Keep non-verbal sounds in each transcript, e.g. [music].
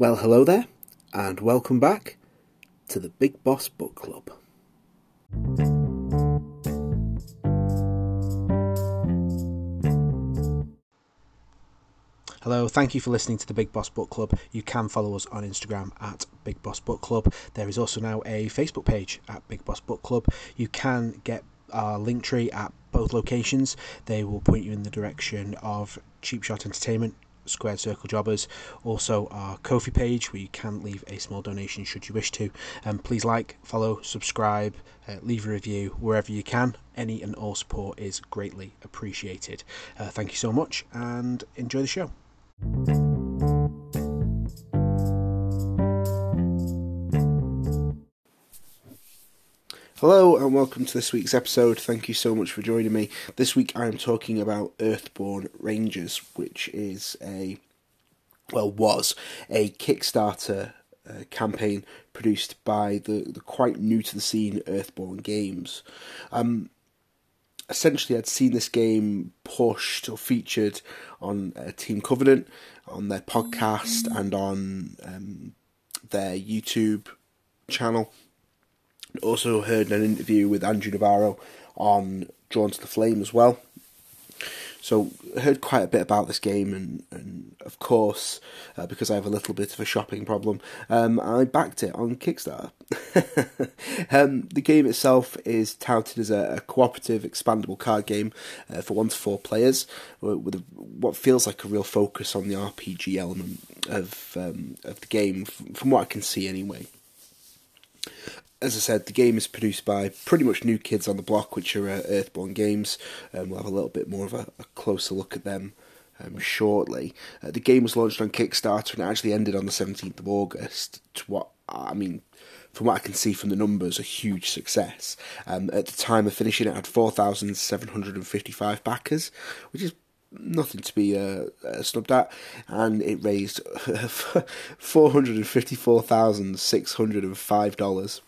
Well, hello there, and welcome back to the Big Boss Book Club. Hello, thank you for listening to the Big Boss Book Club. You can follow us on Instagram at Big Boss Book Club. There is also now a Facebook page at Big Boss Book Club. You can get our link tree at both locations. They will point you in the direction of Cheap Shot Entertainment, Squared Circle Jobbers, also our Ko-fi page where you can leave a small donation should you wish to. And um, please like, follow, subscribe, uh, leave a review wherever you can. Any and all support is greatly appreciated. Uh, thank you so much and enjoy the show. Hello and welcome to this week's episode. Thank you so much for joining me. This week I am talking about Earthborne Rangers, which is a, well, was a Kickstarter uh, campaign produced by the, the quite new to the scene Earthborne Games. Um, essentially I'd seen this game pushed or featured on uh, Team Covenant, on their podcast, and on um, their YouTube channel. Also heard an interview with Andrew Navarro on Drawn to the Flame as well. So heard quite a bit about this game, and, and of course, uh, because I have a little bit of a shopping problem, um, I backed it on Kickstarter. [laughs] um, the game itself is touted as a, a cooperative, expandable card game uh, for one to four players, with a, what feels like a real focus on the RPG element of um, of the game, from what I can see anyway as I said, the game is produced by pretty much new kids on the block, which are uh, Earthborne Games. Um, we'll have a little bit more of a, a closer look at them um, shortly. Uh, the game was launched on Kickstarter and it actually ended on the 17th of August. To what I mean, from what I can see from the numbers, a huge success. Um, at the time of finishing, it had 4,755 backers, which is nothing to be uh, uh, snubbed at, and it raised [laughs] $454,605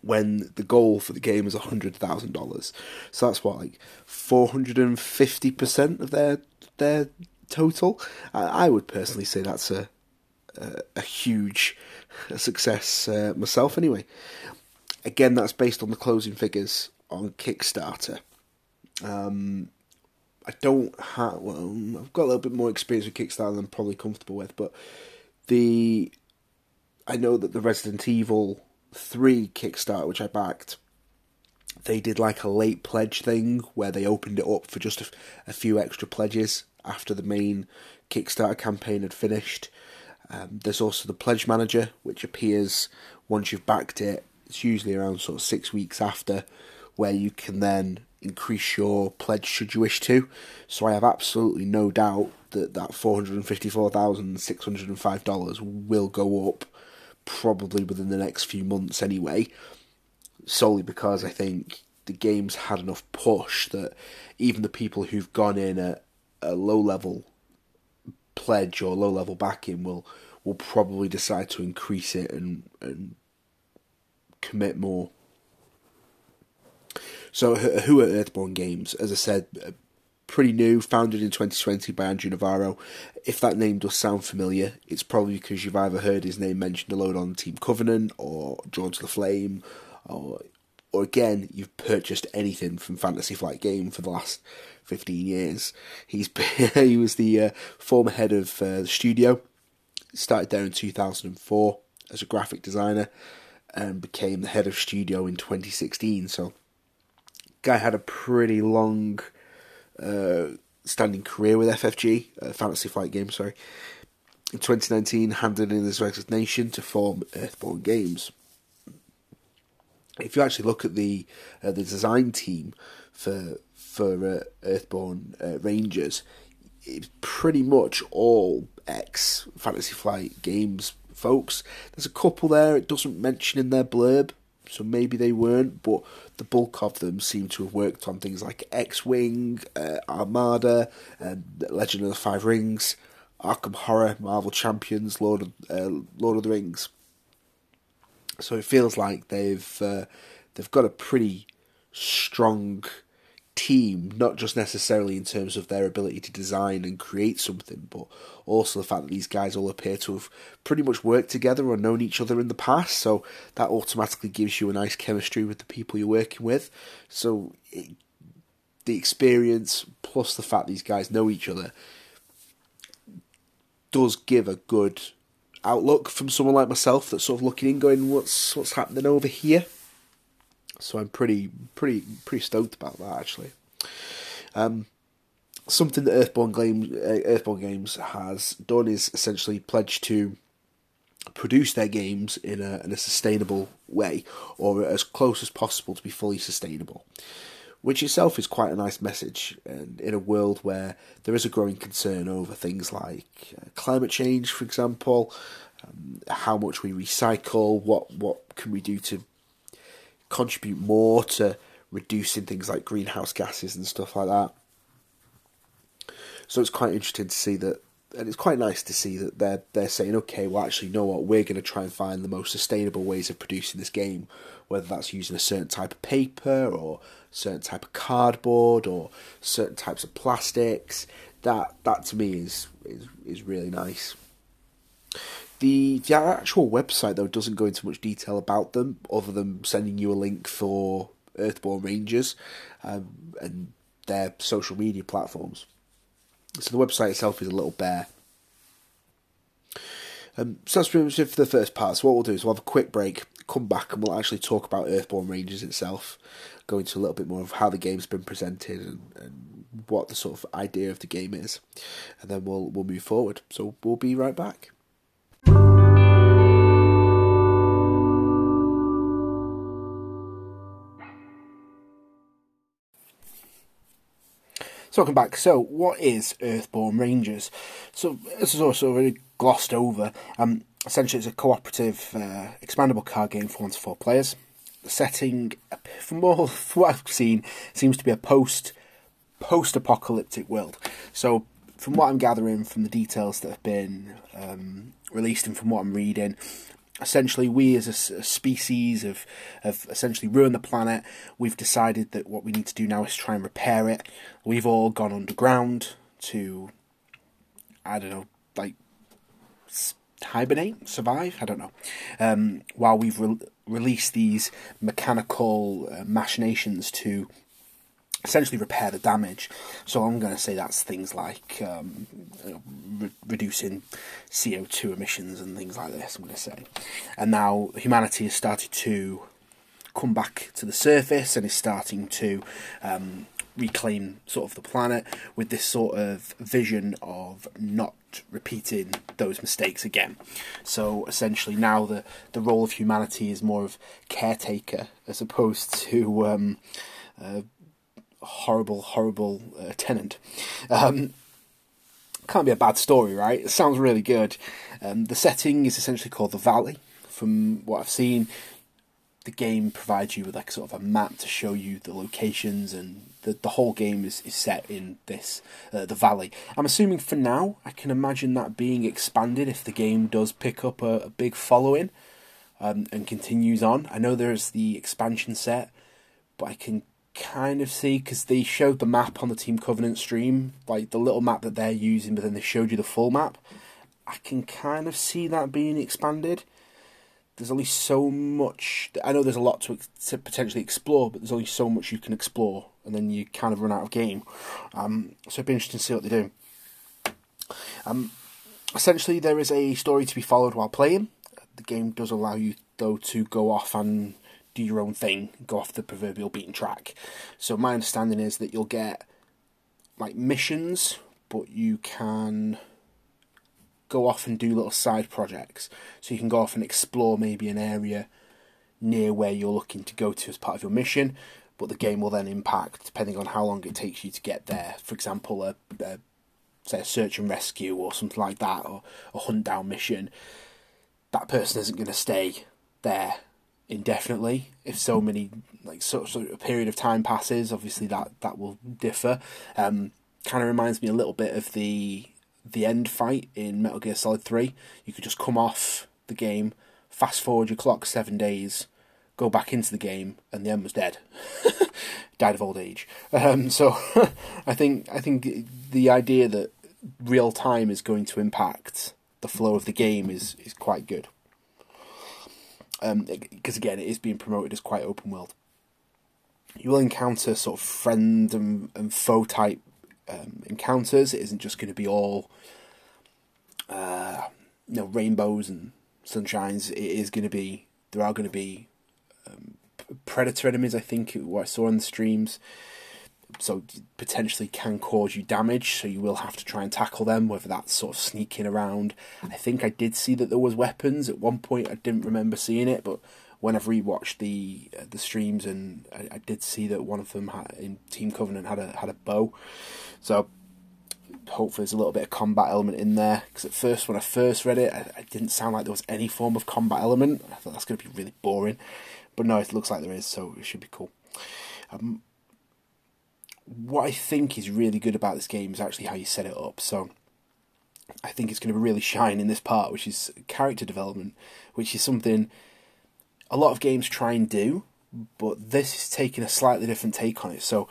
when the goal for the game is hundred thousand dollars. So that's what like four hundred and fifty percent of their their total. I, I, would personally say that's a a, a huge success uh, myself. Anyway, again, that's based on the closing figures on Kickstarter. Um, I don't have well, I've got a little bit more experience with Kickstarter than I'm probably comfortable with, but the I know that the Resident Evil 3 Kickstarter, which I backed, they did like a late pledge thing where they opened it up for just a, few extra pledges after the main Kickstarter campaign had finished. Um, there's also the pledge manager, which appears once you've backed it. It's usually around sort of six weeks after, where you can then increase your pledge should you wish to. So I have absolutely no doubt that that four hundred and fifty four thousand six hundred and five dollars will go up probably within the next few months anyway, solely because I think the game's had enough push that even the people who've gone in at a low level pledge or low level backing will will probably decide to increase it and and commit more. So who are Earthborne Games? As I said, uh, pretty new, founded in 2020 by Andrew Navarro. If that name does sound familiar, it's probably because you've either heard his name mentioned a load on Team Covenant or to the Flame, or or again you've purchased anything from Fantasy Flight Game for the last 15 years. He's been, [laughs] he was the uh, former head of uh, the studio. Started there in 2004 as a graphic designer and became the head of studio in 2016. So, guy had a pretty long uh, standing career with FFG, uh, Fantasy Flight Games, sorry. In 2019, handed in his resignation to form Earthborne Games. If you actually look at the uh, the design team for for uh, Earthborne uh, Rangers, it's pretty much all ex Fantasy Flight Games folks. There's a couple there it doesn't mention in their blurb, so maybe they weren't, but the bulk of them seem to have worked on things like X Wing, uh, Armada, uh, Legend of the Five Rings, Arkham Horror, Marvel Champions, Lord of, uh, Lord of the Rings. So it feels like they've uh, they've got a pretty strong team, not just necessarily in terms of their ability to design and create something, but also the fact that these guys all appear to have pretty much worked together or known each other in the past. So that automatically gives you a nice chemistry with the people you're working with. So it, the experience plus the fact these guys know each other does give a good outlook from someone like myself that's sort of looking in, going, "What's what's happening over here?" So I'm pretty pretty pretty stoked about that actually. Um, something that Earthborne Games uh, Earthborne Games has done is essentially pledged to produce their games in a in a sustainable way or as close as possible to be fully sustainable. Which itself is quite a nice message, and in a world where there is a growing concern over things like uh, climate change, for example, um, how much we recycle, what what can we do to contribute more to reducing things like greenhouse gases and stuff like that. So it's quite interesting to see that, and it's quite nice to see that they're they're saying, okay, well, actually, you know what, we're going to try and find the most sustainable ways of producing this game, whether that's using a certain type of paper or certain type of cardboard or certain types of plastics. That that to me is is is really nice. The the actual website though doesn't go into much detail about them, other than sending you a link for Earthborne Rangers um, and their social media platforms. So the website itself is a little bare. Um, so that's pretty much it for the first part. So what we'll do is we'll have a quick break, come back, and we'll actually talk about Earthborne Rangers itself, go into a little bit more of how the game's been presented and, and what the sort of idea of the game is, and then we'll we'll move forward. So we'll be right back. Welcome back. So, what is Earthborne Rangers? So, this is also really glossed over. Um, essentially, it's a cooperative, uh, expandable card game for one to four players. The setting, from all [laughs] from what I've seen, seems to be a post post apocalyptic world. So, from what I'm gathering from the details that have been um, released and from what I'm reading, essentially we as a, species have, have essentially ruined the planet. We've decided that what we need to do now is try and repair it. We've all gone underground to i don't know like hibernate survive? I don't know. Um, while we've re- released these mechanical uh, machinations to essentially repair the damage. So I'm going to say that's things like um, re- reducing CO2 emissions and things like this. I'm going to say, and now humanity has started to come back to the surface and is starting to um, reclaim sort of the planet with this sort of vision of not repeating those mistakes again. So essentially, now the the role of humanity is more of caretaker as opposed to um, uh, horrible, horrible uh, tenant. Um, can't be a bad story, right? It sounds really good. Um, the setting is essentially called the Valley. From what I've seen, the game provides you with like sort of a map to show you the locations, and the the whole game is, is set in this uh, the Valley. I'm assuming for now, I can imagine that being expanded if the game does pick up a, a big following um, and continues on. I know there's the expansion set, but I can kind of see because they showed the map on the Team Covenant stream, like the little map that they're using, but then they showed you the full map. I can kind of see that being expanded. There's only so much. I know there's a lot to, to potentially explore, but there's only so much you can explore, and then you kind of run out of game. Um, so it'd be interesting to see what they do. Um, essentially, there is a story to be followed while playing. The game does allow you, though, to go off and do your own thing, go off the proverbial beaten track. So my understanding is that you'll get like missions, but you can go off and do little side projects. So you can go off and explore maybe an area near where you're looking to go to as part of your mission, but the game will then impact depending on how long it takes you to get there. For example, a, a say a search and rescue or something like that, or a hunt down mission. That person isn't going to stay there indefinitely if so many like sort of a period of time passes obviously that that will differ um, kind of reminds me a little bit of the the end fight in Metal Gear Solid 3 you could just come off the game fast forward your clock 7 days go back into the game, and the end was dead, [laughs] died of old age. Um, so [laughs] I think I think the idea that real time is going to impact the flow of the game is is quite good. Because um, again, it is being promoted as quite open world. You will encounter sort of friend and, and foe type um, encounters. It isn't just going to be all uh, you know rainbows and sunshines. It is going to be there are going to be um, predator enemies. I think what I saw on the streams. So potentially can cause you damage. So you will have to try and tackle them. Whether that's sort of sneaking around. I think I did see that there was weapons at one point. I didn't remember seeing it, but when I've rewatched the uh, the streams and I, I, did see that one of them had, in Team Covenant had a had a bow. So hopefully there's a little bit of combat element in there. Because at first, when I first read it, I, it didn't sound like there was any form of combat element. I thought that's going to be really boring. But no, it looks like there is, so it should be cool. Um, what I think is really good about this game is actually how you set it up. So I think it's going to really shine in this part, which is character development, which is something a lot of games try and do, but this is taking a slightly different take on it. So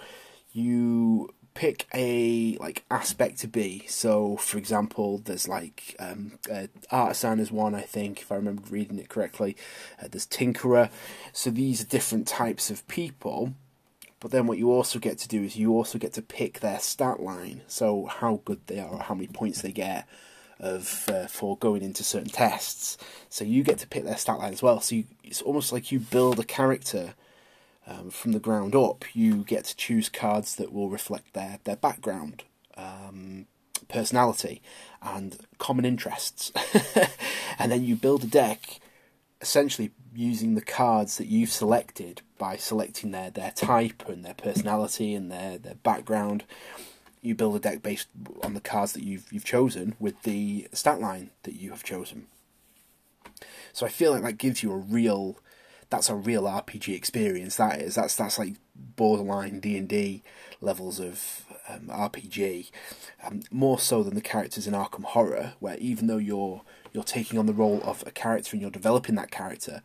you pick a like aspect to be. So, for example, there's like um, uh, artisan is one, I think, if I remember reading it correctly. Uh, there's tinkerer. So these are different types of people. But then what you also get to do is you also get to pick their stat line. So how good they are, how many points they get of uh, for going into certain tests. So you get to pick their stat line as well. So you, it's almost like you build a character um, from the ground up, you get to choose cards that will reflect their their background, um, personality, and common interests, [laughs] and then you build a deck essentially using the cards that you've selected by selecting their, their type and their personality and their, their background. You build a deck based on the cards that you've you've chosen with the stat line that you have chosen. So I feel like that gives you a real that's a real RPG experience. That is that's that's like borderline D and D levels of um, RPG, um, more so than the characters in Arkham Horror, where even though you're you're taking on the role of a character and you're developing that character,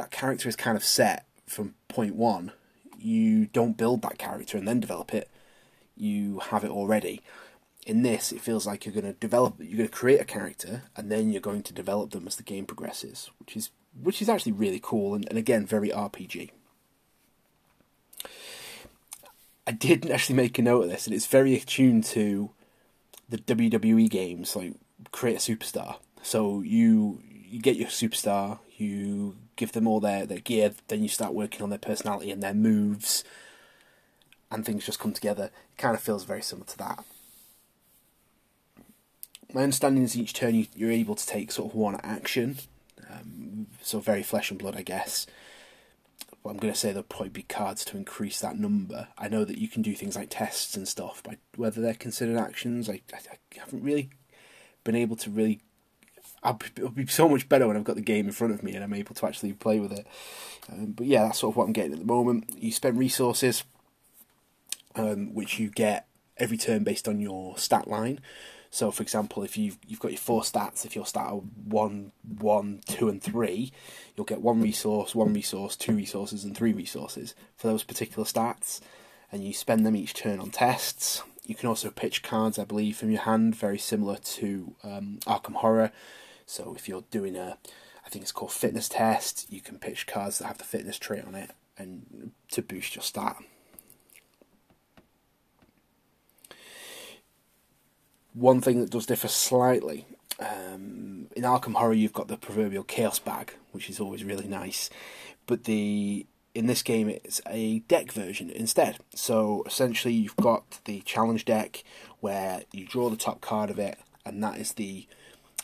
that character is kind of set from point one. You don't build that character and then develop it. You have it already. In this, it feels like you're going to develop, you're going to create a character, and then you're going to develop them as the game progresses, which is which is actually really cool and, and again very RPG. I didn't [laughs] actually make a note of this, and it's very attuned to the WWE games, like create a superstar. So you you get your superstar, you give them all their, their gear, then you start working on their personality and their moves, and things just come together. It kind of feels very similar to that. My understanding is each turn you, you're able to take sort of one action, um, so very flesh and blood, I guess. But I'm going to say there'll probably be cards to increase that number. I know that you can do things like tests and stuff, but whether they're considered actions, I, I, I haven't really been able to really. It'll be so much better when I've got the game in front of me and I'm able to actually play with it. Um, but yeah, that's sort of what I'm getting at the moment. You spend resources, um, which you get every turn based on your stat line. So, for example, if you've you've got your four stats, if your stat are one, one, two, and three, you'll get one resource, one resource, two resources, and three resources for those particular stats, and you spend them each turn on tests. You can also pitch cards, I believe, from your hand, very similar to um, Arkham Horror. So, if you're doing a, I think it's called fitness test, you can pitch cards that have the fitness trait on it, and to boost your stat. One thing that does differ slightly um, in Arkham Horror, you've got the proverbial chaos bag, which is always really nice. But the in this game, it's a deck version instead. So essentially, you've got the challenge deck where you draw the top card of it, and that is the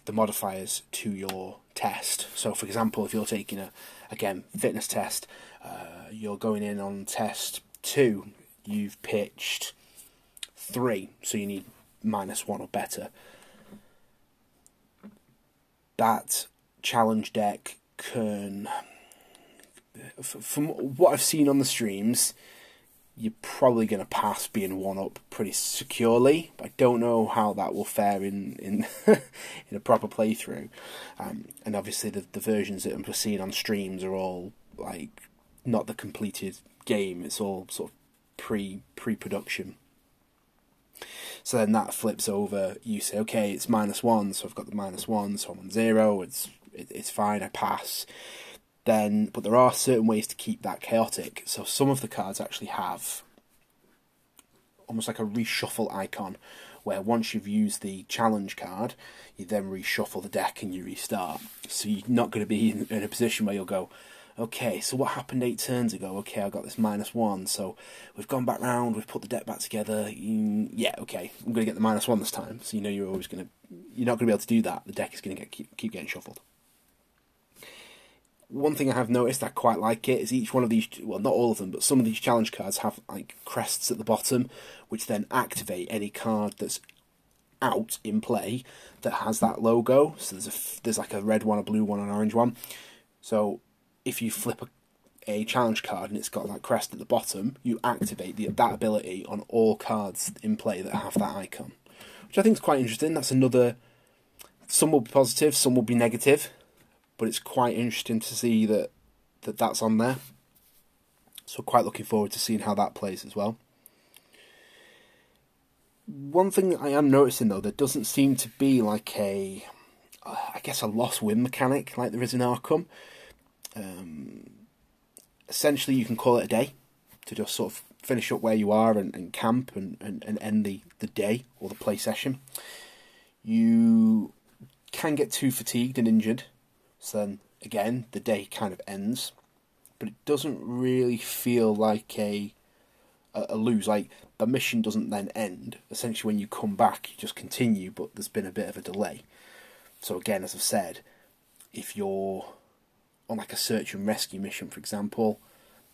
the modifiers to your test. So, for example, if you're taking a again fitness test, uh, you're going in on test two. You've pitched three, so you need minus one or better. That challenge deck can, from what I've seen on the streams, you're probably going to pass being one up pretty securely. I don't know how that will fare in in [laughs] in a proper playthrough. Um, and obviously, the the versions that I'm seeing on streams are all like not the completed game. It's all sort of pre pre production. So then that flips over. You say, okay, it's minus one, so I've got the minus one, so I'm on zero. It's it, it's fine. I pass. Then, but there are certain ways to keep that chaotic. So some of the cards actually have almost like a reshuffle icon, where once you've used the challenge card, you then reshuffle the deck and you restart. So you're not going to be in, in a position where you'll go, okay, so what happened eight turns ago? Okay, I got this minus one, so we've gone back round, we've put the deck back together. Mm, yeah, okay, I'm going to get the minus one this time. So you know you're always going to, you're not going to be able to do that. The deck is going to get keep, keep getting shuffled. One thing I have noticed I quite like it is each one of these, well, not all of them, but some of these challenge cards have like crests at the bottom, which then activate any card that's out in play that has that logo. So there's a there's like a red one, a blue one, an orange one. So if you flip a, a challenge card and it's got that crest at the bottom, you activate the, that ability on all cards in play that have that icon, which I think is quite interesting. That's another. Some will be positive, some will be negative, but it's quite interesting to see that that that's on there. So quite looking forward to seeing how that plays as well. One thing I am noticing though, there doesn't seem to be like a, I guess a lost win mechanic like there is in Arkham um, essentially, you can call it a day to just sort of finish up where you are and, and camp and, and, and end the, the day or the play session. You can get too fatigued and injured, so then again, the day kind of ends. But it doesn't really feel like a a, a lose. Like the mission doesn't then end. Essentially, when you come back, you just continue, but there's been a bit of a delay. So again, as I've said, if you're on like a search and rescue mission, for example,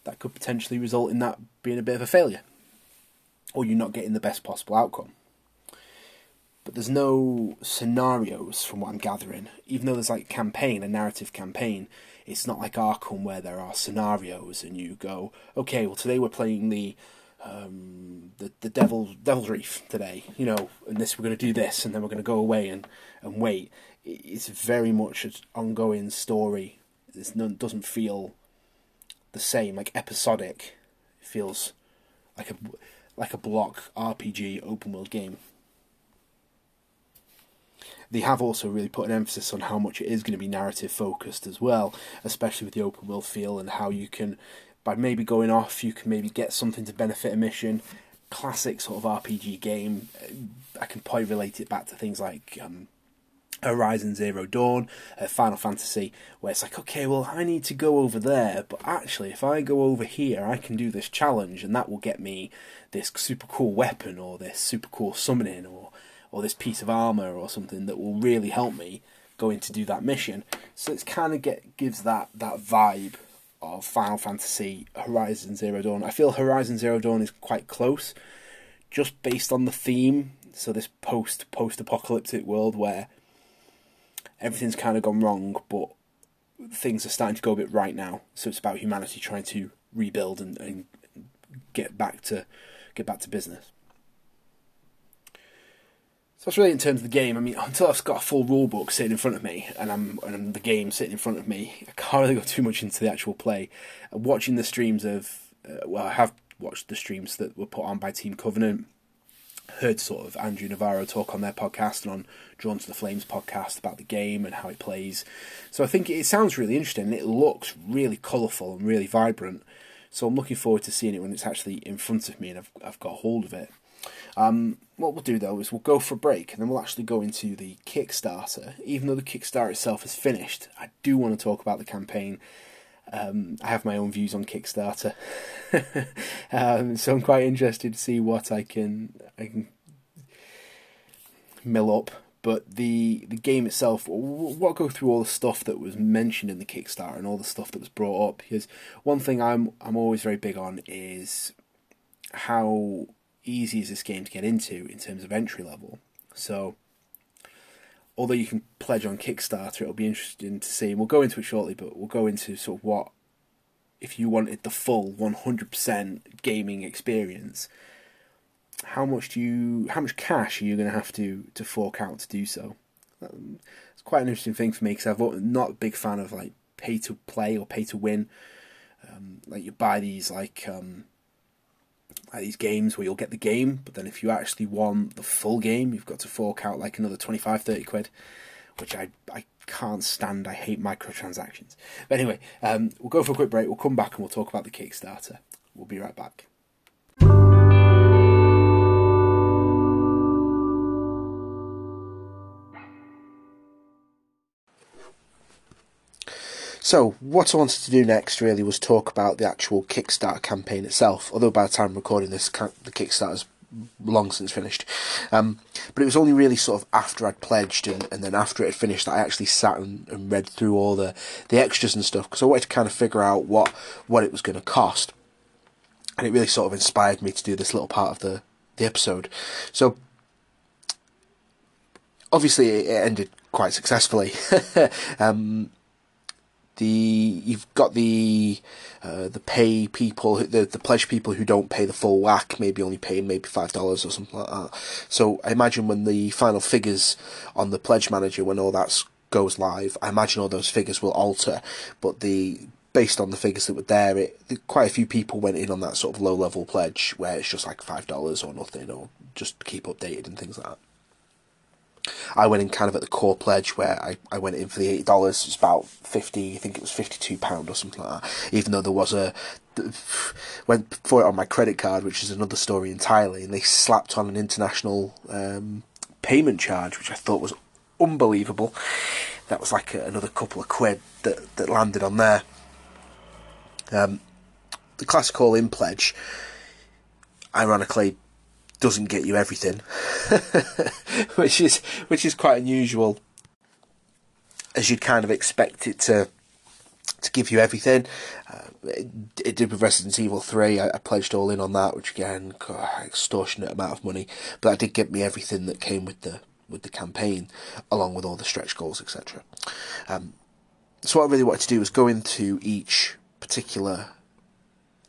that could potentially result in that being a bit of a failure, or you're not getting the best possible outcome. But there's no scenarios from what I'm gathering. Even though there's like a campaign, a narrative campaign, it's not like Arkham where there are scenarios and you go, okay, well today we're playing the um, the the Devil Devil's Reef today, you know, and this we're going to do this, and then we're going to go away and and wait. It's very much an ongoing story it doesn't feel the same, like episodic. It feels like a like a block RPG open world game. They have also really put an emphasis on how much it is going to be narrative focused as well, especially with the open world feel and how you can, by maybe going off, you can maybe get something to benefit a mission. Classic sort of RPG game. I can probably relate it back to things like um, Horizon Zero Dawn, uh, Final Fantasy, where it's like, okay, well, I need to go over there, but actually, if I go over here, I can do this challenge, and that will get me this super cool weapon, or this super cool summoning, or or this piece of armor, or something that will really help me going to do that mission. So it's kind of get gives that that vibe of Final Fantasy Horizon Zero Dawn. I feel Horizon Zero Dawn is quite close, just based on the theme. So this post post apocalyptic world where everything's kind of gone wrong, but things are starting to go a bit right now. So it's about humanity trying to rebuild and, and get back to get back to business. So that's really in terms of the game. I mean, until I've got a full rule book sitting in front of me and I'm and the game sitting in front of me, I can't really go too much into the actual play. Watching the streams of, uh, well, I have watched the streams that were put on by Team Covenant heard sort of Andrew Navarro talk on their podcast and on Drawn to the Flames podcast about the game and how it plays. So I think it sounds really interesting. It looks really colourful and really vibrant. So I'm looking forward to seeing it when it's actually in front of me and I've, I've got hold of it. Um, what we'll do though is we'll go for a break and then we'll actually go into the Kickstarter. Even though the Kickstarter itself is finished, I do want to talk about the campaign um, I have my own views on Kickstarter, [laughs] um, so I'm quite interested to see what I can I can mill up. But the the game itself, we'll go through all the stuff that was mentioned in the Kickstarter and all the stuff that was brought up. Because one thing I'm I'm always very big on is how easy is this game to get into in terms of entry level. So although you can pledge on Kickstarter, it'll be interesting to see. And we'll go into it shortly, but we'll go into sort of what if you wanted the full 100% gaming experience. How much do you? How much cash are you going to have to to fork out to do so? Um, it's quite an interesting thing for me because I'm not a big fan of like pay to play or pay to win. Um, like you buy these like um, these games where you'll get the game, but then if you actually want the full game, you've got to fork out like another 25, 30 quid, which I I can't stand. I hate microtransactions. But anyway, um, we'll go for a quick break. We'll come back and we'll talk about the Kickstarter. We'll be right back. So, what I wanted to do next really was talk about the actual Kickstarter campaign itself. Although by the time I'm recording this, the Kickstarter Kickstarter's long since finished. Um, but it was only really sort of after I'd pledged and, and then after it had finished that I actually sat and, and read through all the, the extras and stuff because I wanted to kind of figure out what, what it was going to cost. And it really sort of inspired me to do this little part of the, the episode. So, obviously, it ended quite successfully. [laughs] um, the you've got the uh, the pay people the the pledge people who don't pay the full whack maybe only paying maybe five dollars or something like that. So I imagine when the final figures on the pledge manager when all that goes live, I imagine all those figures will alter, but the based on the figures that were there, it quite a few people went in on that sort of low level pledge where it's just like five dollars or nothing or just keep updated and things like that. I went in kind of at the core pledge where I, I went in for the eight dollars. It's about fifty, I think it was fifty two pound or something like that. Even though there was a [sighs] went for it on my credit card, which is another story entirely, and they slapped on an international um, payment charge, which I thought was unbelievable. That was like a, another couple of quid that that landed on there. Um, the classic all in pledge, ironically, doesn't get you everything, [laughs] which is which is quite unusual, as you'd kind of expect it to to give you everything. Uh, it, it, did with Resident Evil Three. I, I, pledged all in on that, which again, extortionate amount of money, but that did get me everything that came with the with the campaign, along with all the stretch goals, etc. Um, so what I really wanted to do was go into each particular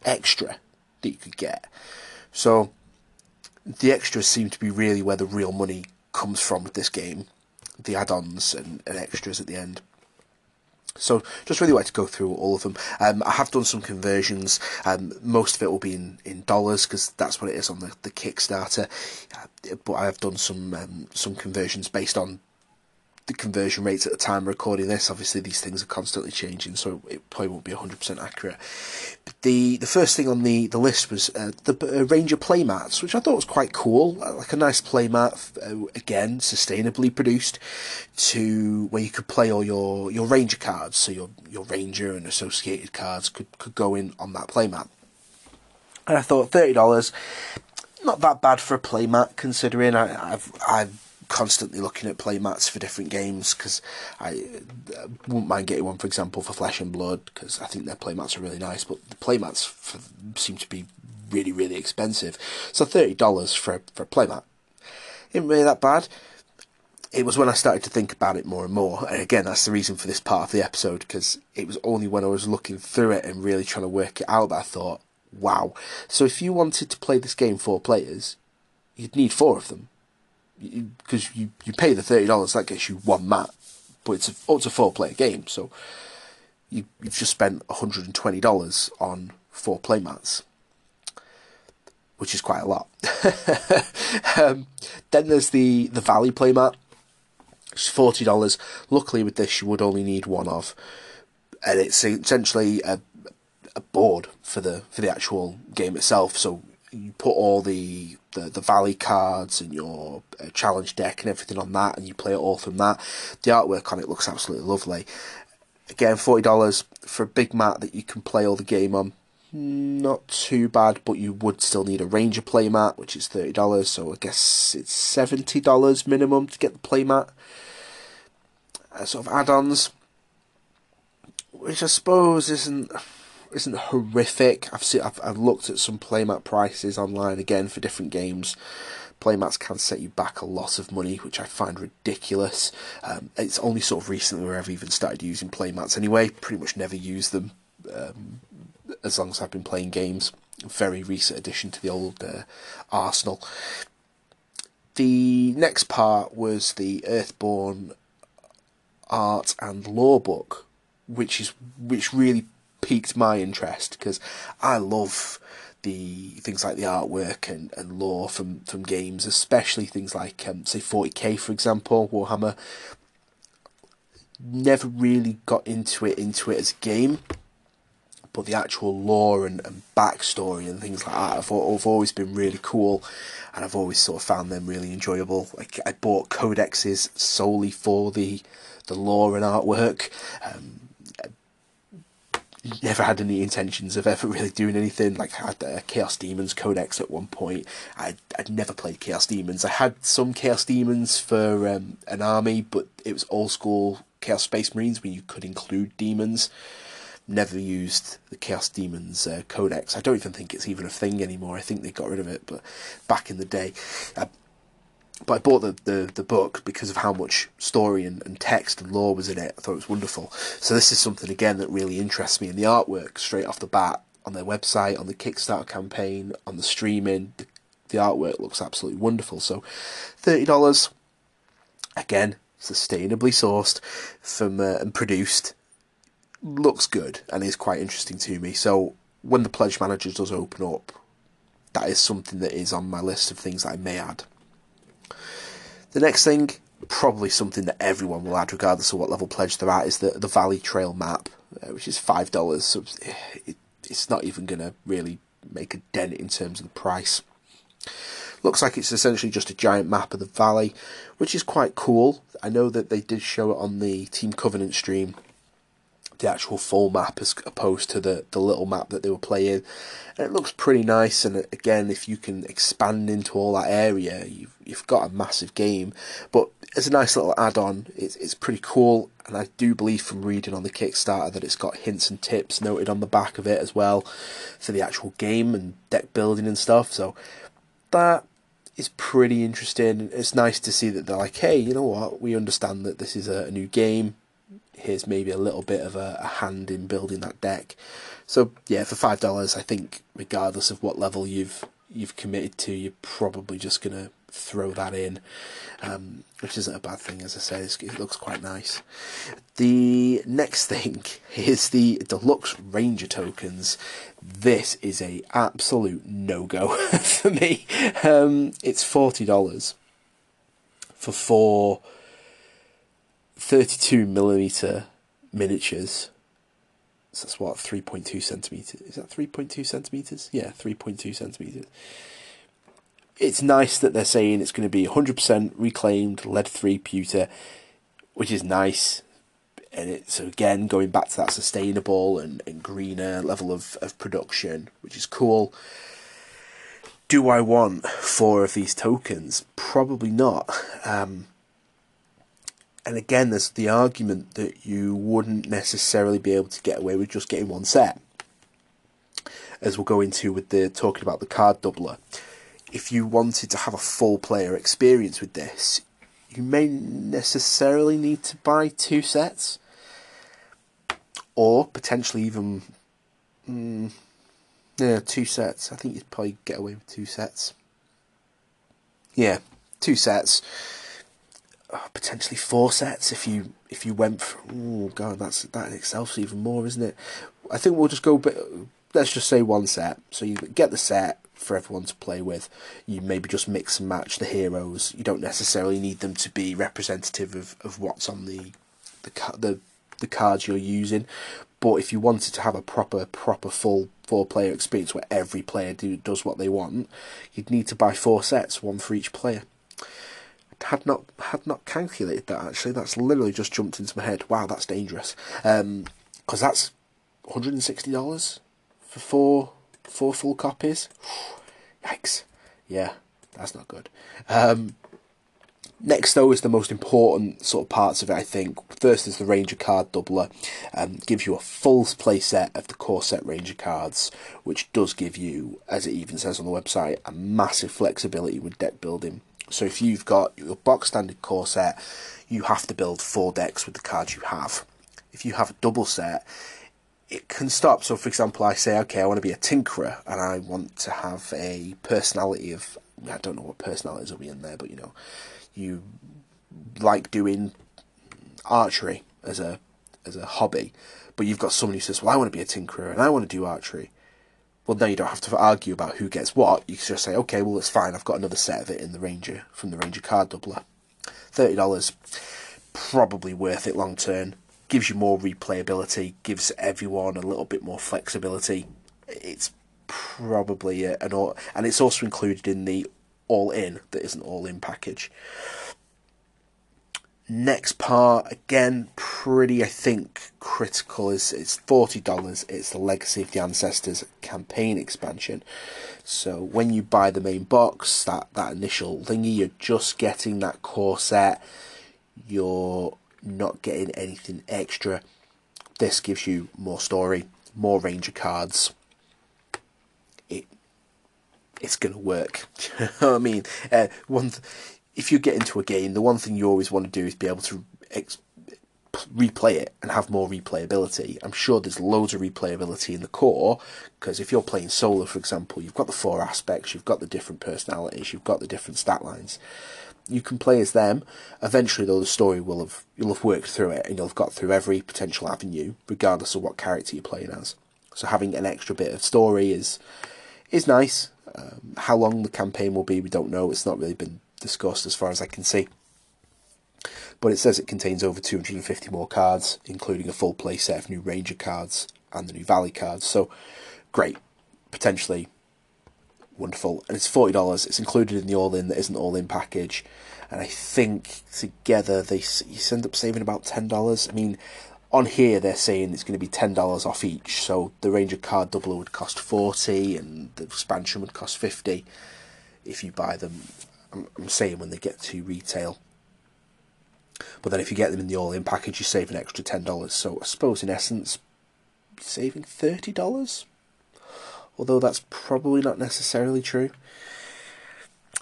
extra that you could get. So the extras seem to be really where the real money comes from with this game. The add-ons and, and extras at the end. So just really like to go through all of them. Um, I have done some conversions. Um, most of it will be in, in dollars because that's what it is on the, the Kickstarter. Uh, but I have done some um, some conversions based on the conversion rates at the time of recording this. Obviously, these things are constantly changing, so it probably won't be 100% accurate. But the the first thing on the, the list was uh, the uh, Ranger playmats, which I thought was quite cool. Uh, like a nice playmat, uh, again, sustainably produced, to where you could play all your, your Ranger cards. So your your Ranger and associated cards could, could go in on that playmat. And I thought $30 not that bad for a playmat considering I, I've I've constantly looking at playmats for different games because I, I, wouldn't mind getting one, for example, for Flesh and Blood because I think their playmats are really nice. But the playmats for, seem to be really, really expensive. So thirty dollars for for a playmat isn't really that bad. It was when I started to think about it more and more, and again, that's the reason for this part of the episode because it was only when I was looking through it and really trying to work it out that I thought, wow. So if you wanted to play this game four players, you'd need four of them because you, you pay the thirty dollars that gets you one mat, but it's a, four player game, so you you've just spent hundred and twenty dollars on four play mats, which is quite a lot. [laughs] um, then there's the the Valley playmat, it's forty dollars. Luckily, with this, you would only need one of, and it's essentially a a board for the for the actual game itself. So you put all the the, the valley cards and your uh, challenge deck and everything on that, and you play it all from that. The artwork on it looks absolutely lovely. Again, forty dollars for a big mat that you can play all the game on. Not too bad, but you would still need a Ranger playmat, which is thirty dollars. So I guess it's seventy dollars minimum to get the playmat. Uh, sort of add-ons, which I suppose isn't isn't horrific. I've seen I've, I've looked at some playmat prices online again for different games. Playmats can set you back a lot of money, which I find ridiculous. Um, it's only sort of recently where I've even started using playmats anyway. Pretty much never use them um, as long as I've been playing games. Very recent addition to the old uh, arsenal. The next part was the Earthborne art and lore book, which is which really piqued my interest because I love the things like the artwork and, and lore from, from games, especially things like um, say 40k for example, Warhammer. Never really got into it into it as a game, but the actual lore and, and backstory and things like that have, have always been really cool, and I've always sort of found them really enjoyable. Like I bought codexes solely for the the lore and artwork. Um, never had any intentions of ever [laughs] really doing anything. Like I had Chaos Daemons Codex at one point. I'd, I'd never played Chaos Daemons. I had some Chaos Daemons for um, an army, but it was old school Chaos Space Marines where you could include demons. Never used the Chaos Daemons uh, Codex. I don't even think it's even a thing anymore. I think they got rid of it, but back in the day. Uh, but I bought the, the, the book because of how much story and, and text and lore was in it. I thought it was wonderful. So this is something again that really interests me in the artwork straight off the bat on their website, on the Kickstarter campaign, on the streaming. The, the artwork looks absolutely wonderful. So thirty dollars again, sustainably sourced from uh, and produced looks good and is quite interesting to me. So when the pledge manager does open up, that is something that is on my list of things that I may add. The next thing, probably something that everyone will add, regardless of what level pledge they're at, is the the Valley Trail map, uh, which is five dollars. So it, it's not even going to really make a dent in terms of the price. Looks like it's essentially just a giant map of the valley, which is quite cool. I know that they did show it on the Team Covenant stream the actual full map as opposed to the, the little map that they were playing. And it looks pretty nice. And again, if you can expand into all that area, you've you've got a massive game. But as a nice little add-on, it's it's pretty cool. And I do believe from reading on the Kickstarter that it's got hints and tips noted on the back of it as well for the actual game and deck building and stuff. So that is pretty interesting. It's nice to see that they're like, hey, you know what? We understand that this is a, a new game here's maybe a little bit of a, a hand in building that deck. So yeah, for five dollars, I think regardless of what level you've you've committed to, you're probably just gonna throw that in, um, which isn't a bad thing. As I say, it looks quite nice. The next [laughs] thing is the deluxe ranger tokens. This is a absolute no go [laughs] for me. Um, it's forty dollars for four 32 millimeter miniatures. So that's what 3.2 centimeters. Is that 3.2 centimeters? Yeah, 3.2 centimeters. It's nice that they're saying it's going to be 100% reclaimed lead-free pewter, which is nice. And it, so again, going back to that sustainable and, and greener level of, of production, which is cool. Do I want four of these tokens? Probably not. Um, and again, there's the argument that you wouldn't necessarily be able to get away with just getting one set, as we'll go into with the talking about the card doubler. If you wanted to have a full player experience with this, you may necessarily need to buy two sets, or potentially even, mm, yeah, two sets. I think you'd probably get away with two sets. Yeah, two sets oh, potentially four sets if you if you went for oh god that's that in itself even more isn't it I think we'll just go let's just say one set so you get the set for everyone to play with you maybe just mix and match the heroes you don't necessarily need them to be representative of, of what's on the the the the cards you're using but if you wanted to have a proper proper full four player experience where every player do, does what they want you'd need to buy four sets one for each player had not had not calculated that actually. That's literally just jumped into my head. Wow, that's dangerous. Because um, that's one hundred and sixty dollars for four four full copies. [sighs] Yikes! Yeah, that's not good. Um, next, though, is the most important sort of parts of it. I think first is the Ranger card doubler. Um, gives you a full play set of the core set Ranger cards, which does give you, as it even says on the website, a massive flexibility with deck building. So if you've got your box standard core set, you have to build four decks with the cards you have. If you have a double set, it can stop. So, for example, I say, okay, I want to be a tinkerer and I want to have a personality of, I don't know what personalities will be in there, but you know, you like doing archery as a as a hobby, but you've got someone who says, "Well, I want to be a tinkerer and I want to do archery." Well, now you don't have to argue about who gets what. You can just say, "Okay, well, it's fine. I've got another set of it in the Ranger from the Ranger card doubler. Thirty dollars, probably worth it long term. Gives you more replayability. Gives everyone a little bit more flexibility. It's probably an all, and it's also included in the all in that isn't all in package. Next part again, pretty I think critical is it's forty dollars. It's the Legacy of the Ancestors campaign expansion. So when you buy the main box, that that initial thingy, you're just getting that core set. You're not getting anything extra. This gives you more story, more Ranger cards. It it's gonna work. [laughs] I mean, uh, one. Th- if you get into a game, the one thing you always want to do is be able to ex- replay it and have more replayability. I'm sure there's loads of replayability in the core because if you're playing solo, for example, you've got the four aspects, you've got the different personalities, you've got the different stat lines. You can play as them. Eventually, though, the story will have you'll have worked through it and you'll have got through every potential avenue, regardless of what character you're playing as. So having an extra bit of story is is nice. Um, how long the campaign will be, we don't know. It's not really been discussed as far as I can see. But it says it contains over 250 more cards, including a full play set of new Ranger cards and the new Valley cards. So, great. Potentially wonderful. And it's $40. It's included in the all in that isn't all in package. And I think together they you end up saving about $10. I mean, on here they're saying it's going to be $10 off each. So the Ranger card doubler would cost 40 and the expansion would cost 50 if you buy them I'm, I'm saying when they get to retail. But then if you get them in the all-in package, you save an extra ten dollars. So I suppose in essence, saving thirty dollars. Although that's probably not necessarily true.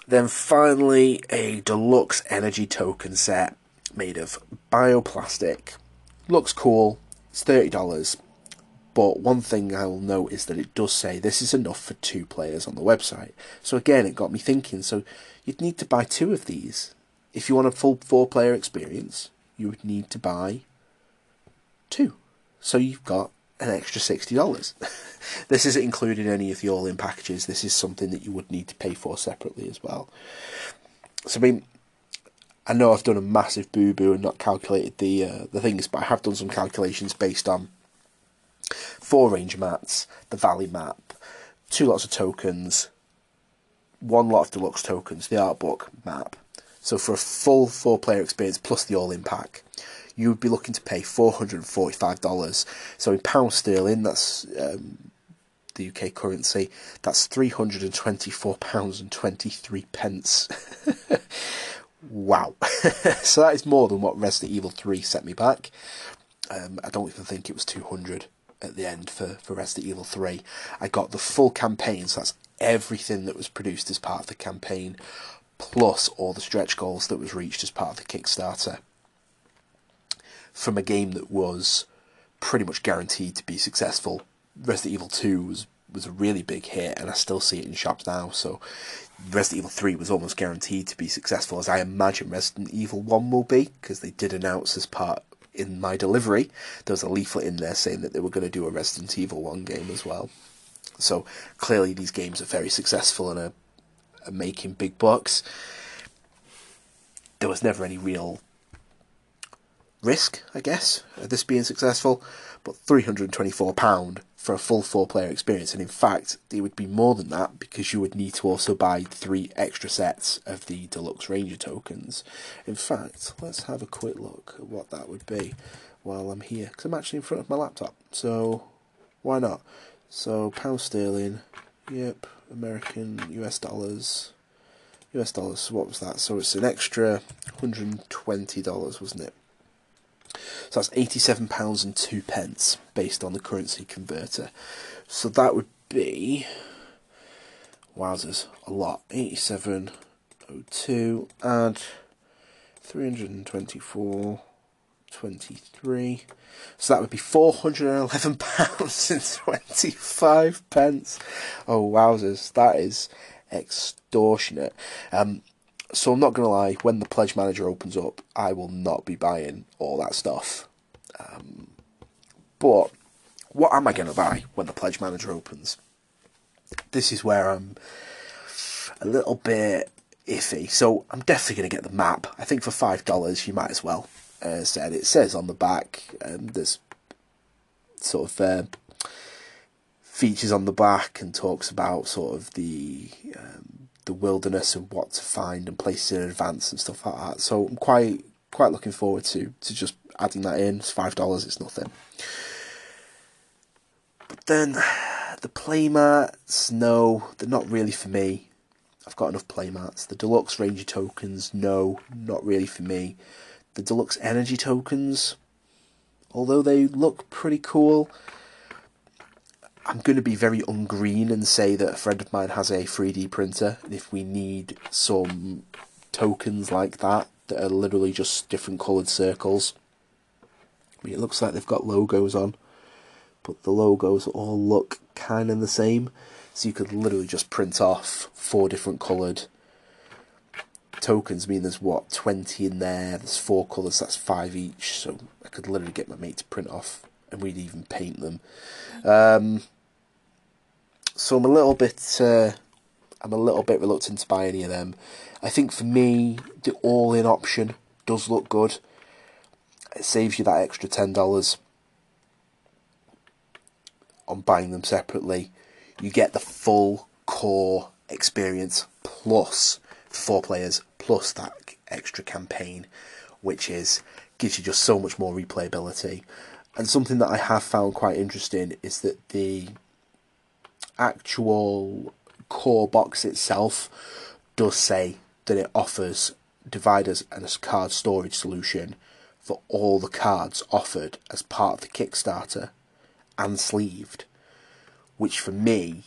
Then finally, a deluxe energy token set made of bioplastic. Looks cool. It's thirty dollars. But one thing I will note is that it does say this is enough for two players on the website. So again, it got me thinking. So you'd need to buy two of these. If you want a full four player experience, you would need to buy two. So you've got an extra $60. [laughs] this isn't included in any of the all in packages. This is something that you would need to pay for separately as well. So, I mean, I know I've done a massive boo boo and not calculated the uh, the things, but I have done some calculations based on four range mats, the valley map, two lots of tokens, one lot of deluxe tokens, the art book map. So for a full four player experience plus the all in pack, you would be looking to pay $445. So in pound sterling, that's um, the UK currency, that's £324 and 23 pence. [laughs] wow. [laughs] so that is more than what Resident Evil 3 set me back. Um, I don't even think it was 200 at the end for, for Resident Evil 3. I got the full campaign, so that's everything that was produced as part of the campaign, plus all the stretch goals that was reached as part of the Kickstarter. From a game that was pretty much guaranteed to be successful, Resident Evil 2 was, was a really big hit, and I still see it in shops now. So, Resident Evil 3 was almost guaranteed to be successful, as I imagine Resident Evil 1 will be, because they did announce as part in my delivery, there was a leaflet in there saying that they were going to do a Resident Evil 1 game as well. So clearly, these games are very successful and are, are making big bucks. There was never any real risk, I guess, of this being successful, but £324 for a full four player experience. And in fact, it would be more than that because you would need to also buy three extra sets of the Deluxe Ranger tokens. In fact, let's have a quick look at what that would be while I'm here because I'm actually in front of my laptop. So, why not? So pound sterling, yep, American US dollars, US dollars. So what was that? So it's an extra hundred and twenty dollars, wasn't it? So that's eighty-seven pounds and two pence based on the currency converter. So that would be wowzers, a lot. Eighty-seven oh two and three hundred and twenty-four. 23. So that would be £411 and 25 pence. Oh, wowzers. That is extortionate. Um, so I'm not going to lie, when the pledge manager opens up, I will not be buying all that stuff. Um, But what am I going to buy when the pledge manager opens? This is where I'm a little bit iffy. So I'm definitely going to get the map. I think for five dollars you might as well. As said, it says on the back um, there's sort of uh, features on the back and talks about sort of the um, the wilderness and what to find and places in advance and stuff like that. So I'm quite quite looking forward to to just adding that in. It's five dollars. It's nothing. But then the playmats, no, they're not really for me. I've got enough playmats. The deluxe ranger tokens, no, not really for me. The deluxe energy tokens, although they look pretty cool, I'm going to be very ungreen and say that a friend of mine has a 3D printer, and if we need some tokens like that that are literally just different coloured circles, I mean, it looks like they've got logos on, but the logos all look kind of the same. So you could literally just print off four different coloured tokens. I mean, there's what, 20 in there, there's four colours, that's five each. So I could literally get my mate to print off and we'd even paint them. Um, so I'm a little bit, uh, I'm a little bit reluctant to buy any of them. I think for me, the all-in option does look good. It saves you that extra ten dollars on buying them separately you get the full core experience plus four players plus that extra campaign, which is gives you just so much more replayability. And something that I have found quite interesting is that the actual core box itself does say that it offers dividers and a card storage solution for all the cards offered as part of the Kickstarter and sleeved which for me,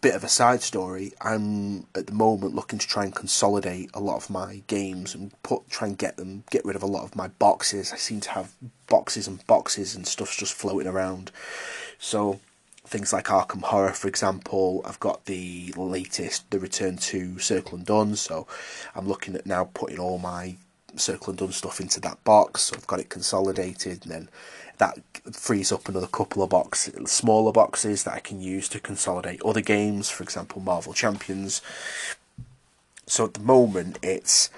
bit of a side story. I'm at the moment looking to try and consolidate a lot of my games and put try and get them get rid of a lot of my boxes. I seem to have boxes and boxes and stuff's just floating around. So things like Arkham Horror, for example, I've got the latest, the Return to Circle Undone. So I'm looking at now putting all my Circle Undone stuff into that box. So I've got it consolidated, and then that frees up another couple of boxes, smaller boxes that I can use to consolidate other games, for example, Marvel Champions. So at the moment, it's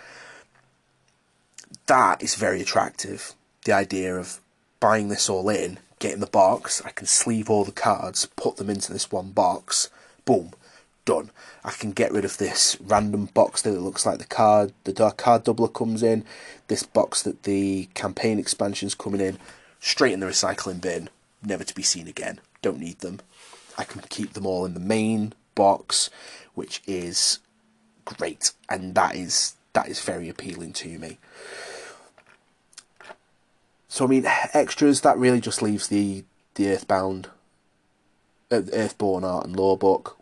that is very attractive. The idea of buying this all in, getting the box, I can sleeve all the cards, put them into this one box, boom, done. I can get rid of this random box that looks like the card, the dark card doubler comes in, this box that the campaign expansion's coming in straight in the recycling bin, never to be seen again. Don't need them. I can keep them all in the main box, which is great, and that is that is very appealing to me. So I mean, extras that really just leaves the the Earthbound, Earthborne art and lore book,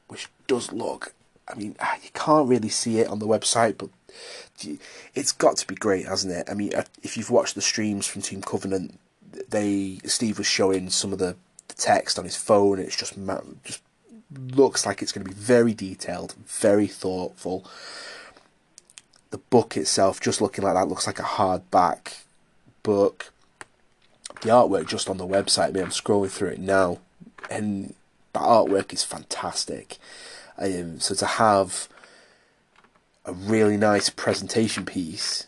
does look. I mean, ah, you can't really see it on the website, but it's got to be great, hasn't it? I mean, uh, if you've watched the streams from Team Covenant, they Steve was showing some of the, the text on his phone. It's just just looks like it's going to be very detailed, very thoughtful. The book itself, just looking like that, looks like a hardback book. The artwork just on the website, I mean, I'm scrolling through it now, and the artwork is fantastic. Um, so to have a really nice presentation piece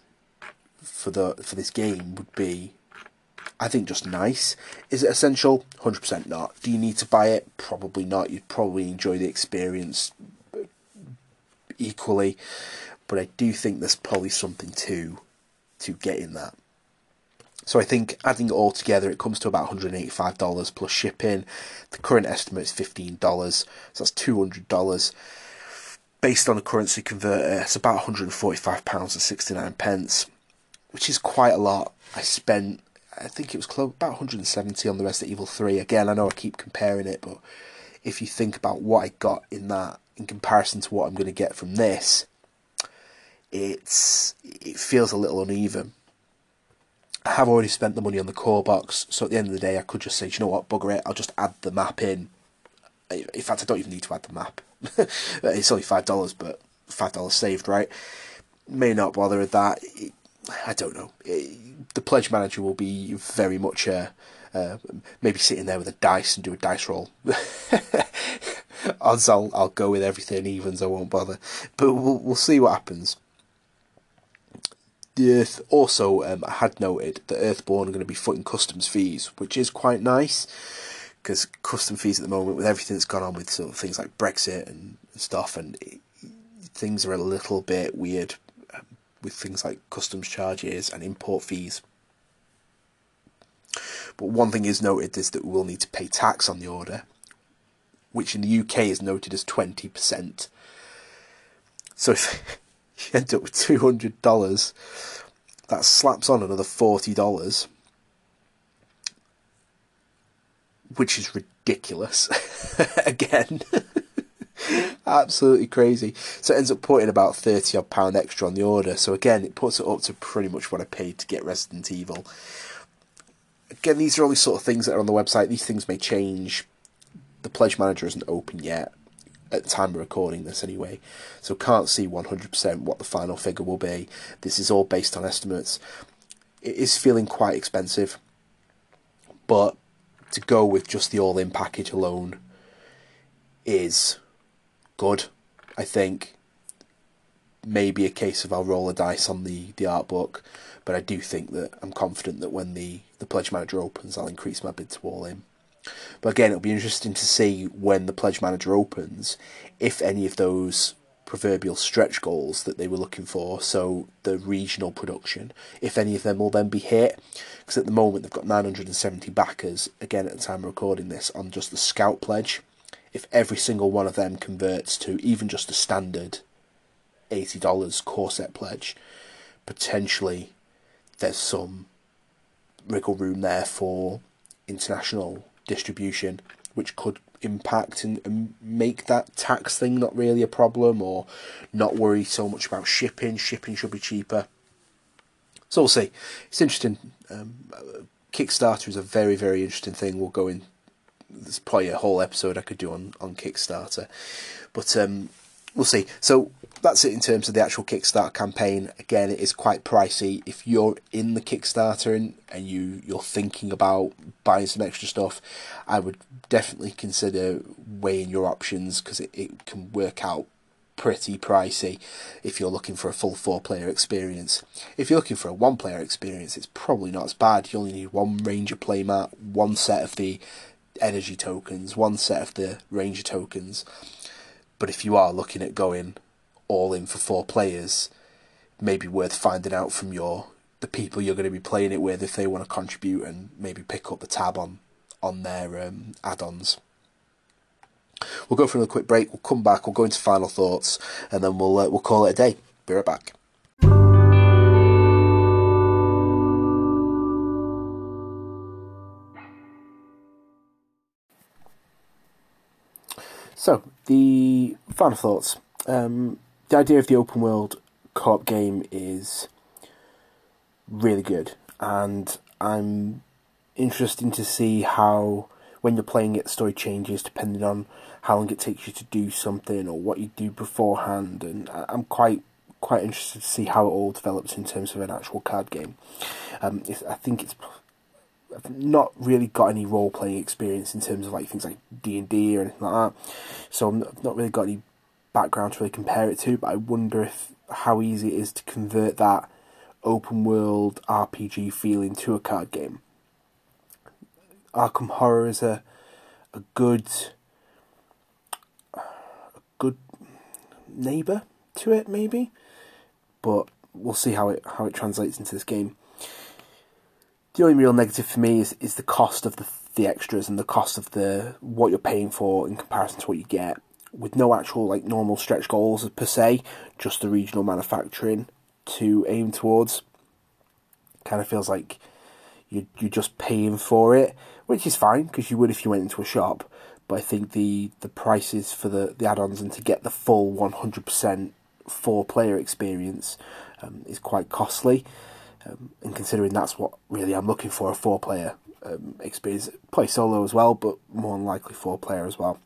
for the for this game would be I think just nice. Is it essential? 100% not. Do you need to buy it? Probably not. You'd probably enjoy the experience equally, but I do think there's probably something to to get in that. So I think adding it all together, it comes to about $185 plus shipping. The current estimate is $15, so that's $200. Based on a currency converter, it's about £145 and 69 pence, which is quite a lot. I spent I think it was close, about 170 on the Resident Evil 3. Again, I know I keep comparing it, but if you think about what I got in that in comparison to what I'm going to get from this, it's it feels a little uneven. I have already spent the money on the core box, so at the end of the day, I could just say, you know what, bugger it, I'll just add the map in. In fact, I don't even need to add the map. [laughs] it's only five dollars, but five dollars saved, right? May not bother with that. I don't know. The pledge manager will be very much uh, uh, maybe sitting there with a dice and do a dice roll. [laughs] Odds I'll I'll go with everything evens. I won't bother, but we'll we'll see what happens. The Earth also um, I had noted that Earthborne are going to be footing customs fees, which is quite nice because custom fees at the moment with everything that's gone on with sort of things like Brexit and stuff, and it, things are a little bit weird um, with things like customs charges and import fees. But one thing is noted is that we will need to pay tax on the order, which in the UK is noted as 20%. So if [laughs] you end up with $200, that slaps on another $40, which is ridiculous. [laughs] Again. [laughs] Absolutely crazy. So it ends up putting about 30 odd pound extra on the order. So again, it puts it up to pretty much what I paid to get Resident Evil again, these are all only sort of things that are on the website. These things may change. The pledge manager isn't open yet at the time of recording this, anyway, so can't see 100% what the final figure will be. This is all based on estimates. It is feeling quite expensive, but to go with just the all in package alone is good, I think. Maybe a case of I'll roll a dice on the, the art book, but I do think that I'm confident that when the the pledge manager opens, I'll increase my bid to all in. But again, it'll be interesting to see when the pledge manager opens if any of those proverbial stretch goals that they were looking for, so the regional production, if any of them will then be hit. Because at the moment they've got 970 backers, again at the time of recording this, on just the scout pledge. If every single one of them converts to even just a standard $80 core set pledge, potentially there's some wriggle room there for international distribution, which could impact and, and, make that tax thing not really a problem or not worry so much about shipping. Shipping should be cheaper. So we'll see. It's interesting. Um, Kickstarter is a very, very interesting thing. We'll go in. There's probably a whole episode I could do on, on Kickstarter. But um, we'll see. So that's it in terms of the actual Kickstarter campaign. Again, it is quite pricey. If you're in the Kickstarter and, and you you're thinking about buying some extra stuff, I would definitely consider weighing your options because it, it can work out pretty pricey if you're looking for a full four player experience. If you're looking for a one player experience, it's probably not as bad. You only need one Ranger playmat, one set of the energy tokens, one set of the Ranger tokens. But if you are looking at going all in for four players, maybe worth finding out from your the people you're going to be playing it with if they want to contribute and maybe pick up the tab on on their um, add-ons. We'll go for another quick break. We'll come back. We'll go into final thoughts, and then we'll uh, we'll call it a day. Be right back. So the final thoughts. Um, the idea of the open world co-op game is really good, and I'm interested to see how when you're playing it, the story changes depending on how long it takes you to do something or what you do beforehand, and I'm quite quite interested to see how it all develops in terms of an actual card game. Um, I think it's I've not really got any role playing experience in terms of like things like D and D or anything like that, so I've not really got any background to really compare it to, but I wonder if how easy it is to convert that open world RPG feeling to a card game. Arkham Horror is a a good a good neighbour to it maybe, but we'll see how it how it translates into this game. The only real negative for me is, is the cost of the the extras and the cost of the what you're paying for in comparison to what you get with no actual like normal stretch goals per se, just the regional manufacturing to aim towards. Kind of feels like you you're just paying for it, which is fine because you would if you went into a shop. But I think the the prices for the the add-ons and to get the full one hundred percent four player experience um, is quite costly. Um, and considering that's what really I'm looking for a four player um, experience, play solo as well, but more than likely four player as well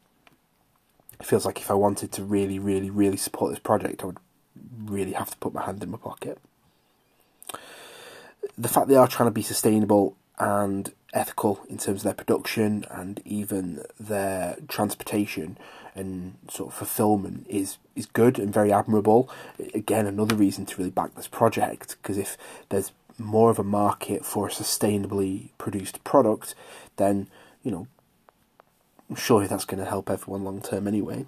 it feels like if I wanted to really, really, really support this project, I would really have to put my hand in my pocket. the fact they are trying to be sustainable and ethical in terms of their production and even their transportation and sort of fulfillment is is good and very admirable. Again, another reason to really back this project because if there's more of a market for a sustainably produced product, then you know surely that's going to help everyone long term anyway.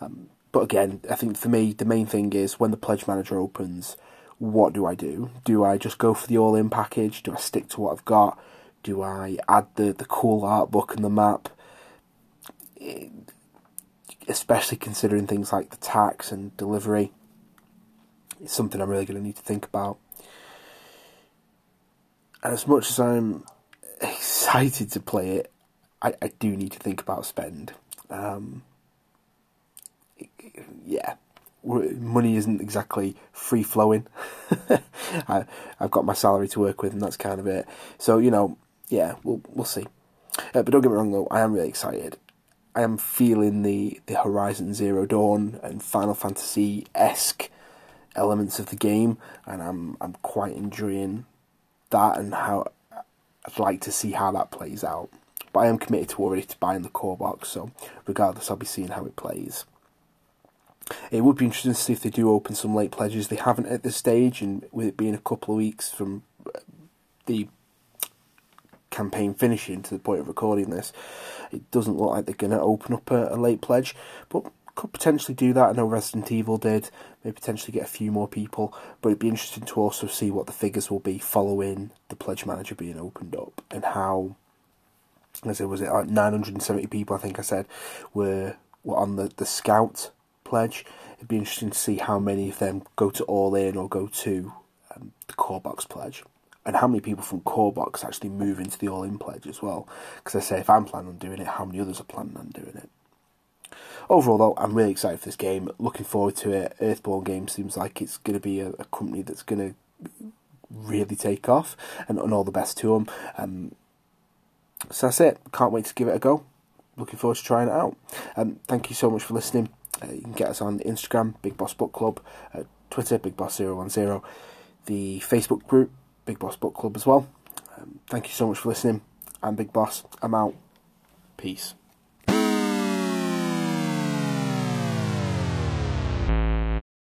Um, but again, I think for me the main thing is when the pledge manager opens, what do I do? Do I just go for the all in package? Do I stick to what I've got? Do I add the, the cool art book and the map? Especially considering things like the tax and delivery. It's something I'm really going to need to think about. And as much as I'm [laughs] excited to play it, I, I do need to think about spend. Um, yeah, money isn't exactly free flowing. [laughs] I, have got my salary to work with, and that's kind of it. So you know, yeah, we'll we'll see. Uh, but don't get me wrong, though, I am really excited. I am feeling the, the Horizon Zero Dawn and Final Fantasy esque elements of the game, and I'm I'm quite enjoying that and how I'd like to see how that plays out. But I am committed to already to buying the core box, so regardless, I'll be seeing how it plays. It would be interesting to see if they do open some late pledges. They haven't at this stage, and with it being a couple of weeks from uh, the campaign finishing to the point of recording this, it doesn't look like they're going to open up a, a, late pledge, but could potentially do that. I know Resident Evil did, may potentially get a few more people, but it'd be interesting to also see what the figures will be following the pledge manager being opened up and how. As it was it like 970 people, I think I said, were were on the, the scout pledge. It'd be interesting to see how many of them go to all in or go to um, the core box pledge and how many people from core box actually move into the all in pledge as well. Because I say, if I'm planning on doing it, how many others are planning on doing it? Overall, though, I'm really excited for this game. Looking forward to it. Earthborne Games seems like it's going to be a, a company that's going to really take off, and, and all the best to them. Um, so that's it. Can't wait to give it a go. Looking forward to trying it out. Um, thank you so much for listening. Uh, you can get us on Instagram, Big Boss Book Club, uh, Twitter, Big Boss 010, the Facebook group, Big Boss Book Club as well. Um, thank you so much for listening. I'm Big Boss. I'm out. Peace.